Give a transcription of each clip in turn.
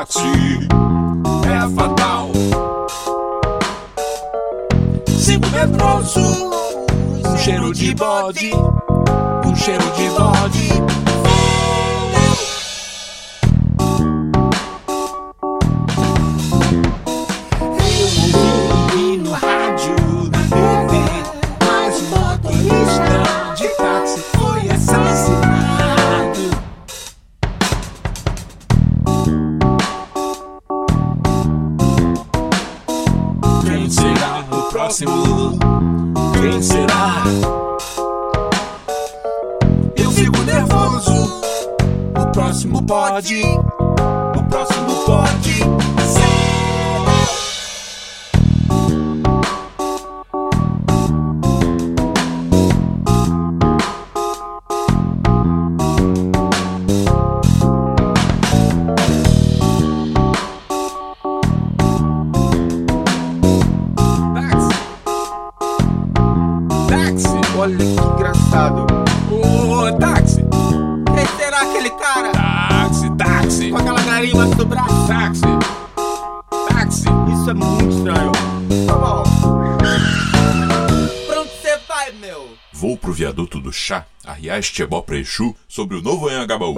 táxi é fatal. cinco medroso, um cheiro de bode, um cheiro de bode. Próximo? Quem será? Eu fico nervoso. O próximo pode. O próximo pode garimba do braço? Táxi. Táxi. Isso é muito estranho. Tá bom. Pra onde você vai, meu? Vou pro viaduto do chá, arriar este ebó pra Exu sobre o novo Anhangabaú.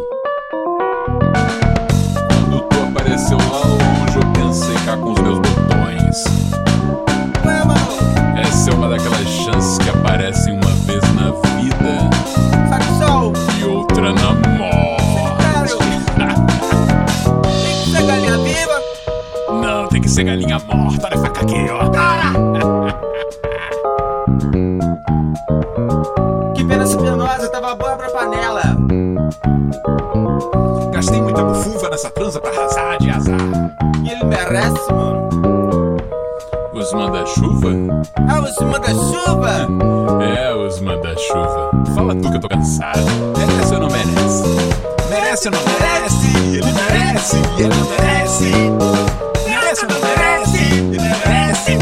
Quando tu apareceu lá longe, eu pensei cá com os meus botões. Mano. Essa é uma daquelas chances que aparecem que ser galinha morta. Olha a faca aqui, ó. Que pena espinosa, tava boa pra panela. Gastei muita bufuva nessa transa pra arrasar de azar. E ele merece, mano. Os manda-chuva? Ah, os manda-chuva? É, os manda-chuva. Fala tu que eu tô cansado. Merece ou não merece? Merece ou não merece? Ele merece, ele não. Merece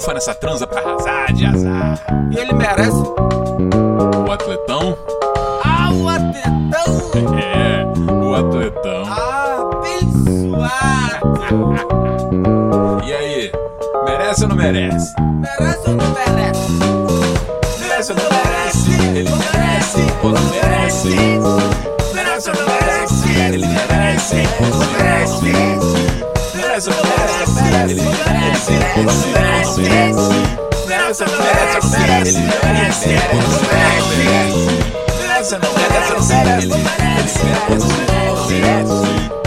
bufunfa nessa transa pra arrasar de azar. E ele merece. O atletão? Ah, o atletão. É, o atletão. Ah, abençoado. E aí, merece ou não merece? Merece ou não merece? Merece ou não merece? Ele merece ou não merece? Merece ou não merece? Merece ou não merece? Ele merece ou não merece? Merece ou não merece? Ele merece ou não merece? Merece ou